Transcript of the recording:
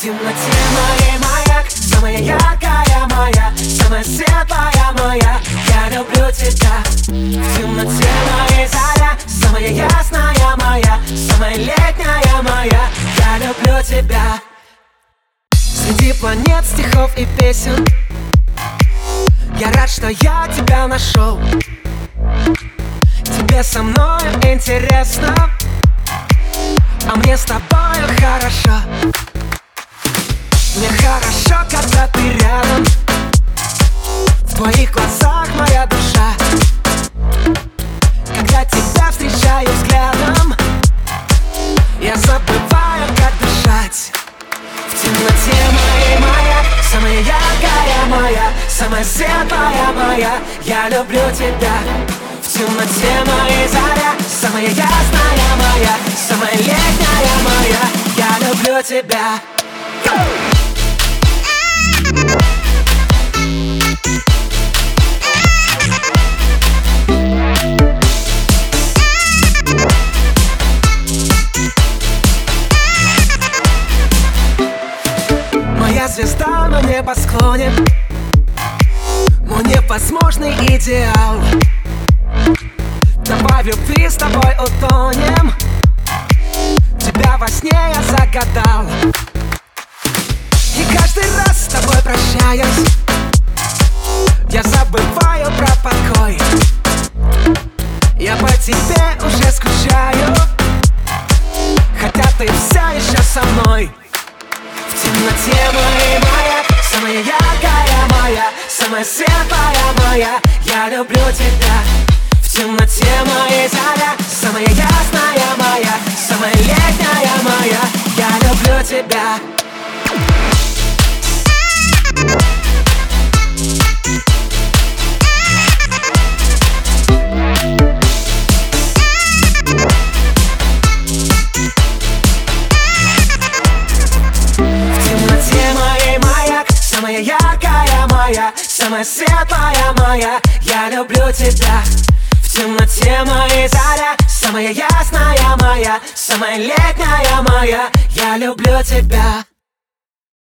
В темноте моей маяк Самая яркая моя Самая светлая моя. Я люблю тебя. В темноте моей заря Самая ясная моя Самая летняя моя. Я люблю тебя. Среди планет, стихов и песен. Я рад, что я тебя нашел. Тебе со мной интересно. А мне с тобою хорошо Мне хорошо, когда ты рядом. В твоих глазах моя душа. Когда тебя встречаю взглядом Я забываю, как дышать. В темноте моей моя Самая яркая моя Самая светлая моя. Я люблю тебя. В темноте моей заря Самая ясная моя Самая летняя моя. Я люблю тебя Моя звезда на небосклоне Мой невозможный идеал. В любви с тобой утонем. Тебя во сне я загадал. И каждый раз с тобой прощаясь Я забываю про покой. Я по тебе уже скучаю. Хотя ты вся еще со мной темноте моей моя Самая яркая моя Самая светлая моя. Я люблю тебя моя Самая светлая моя. Я люблю тебя. В темноте моей заря Самая ясная моя Самая летняя моя. Я люблю тебя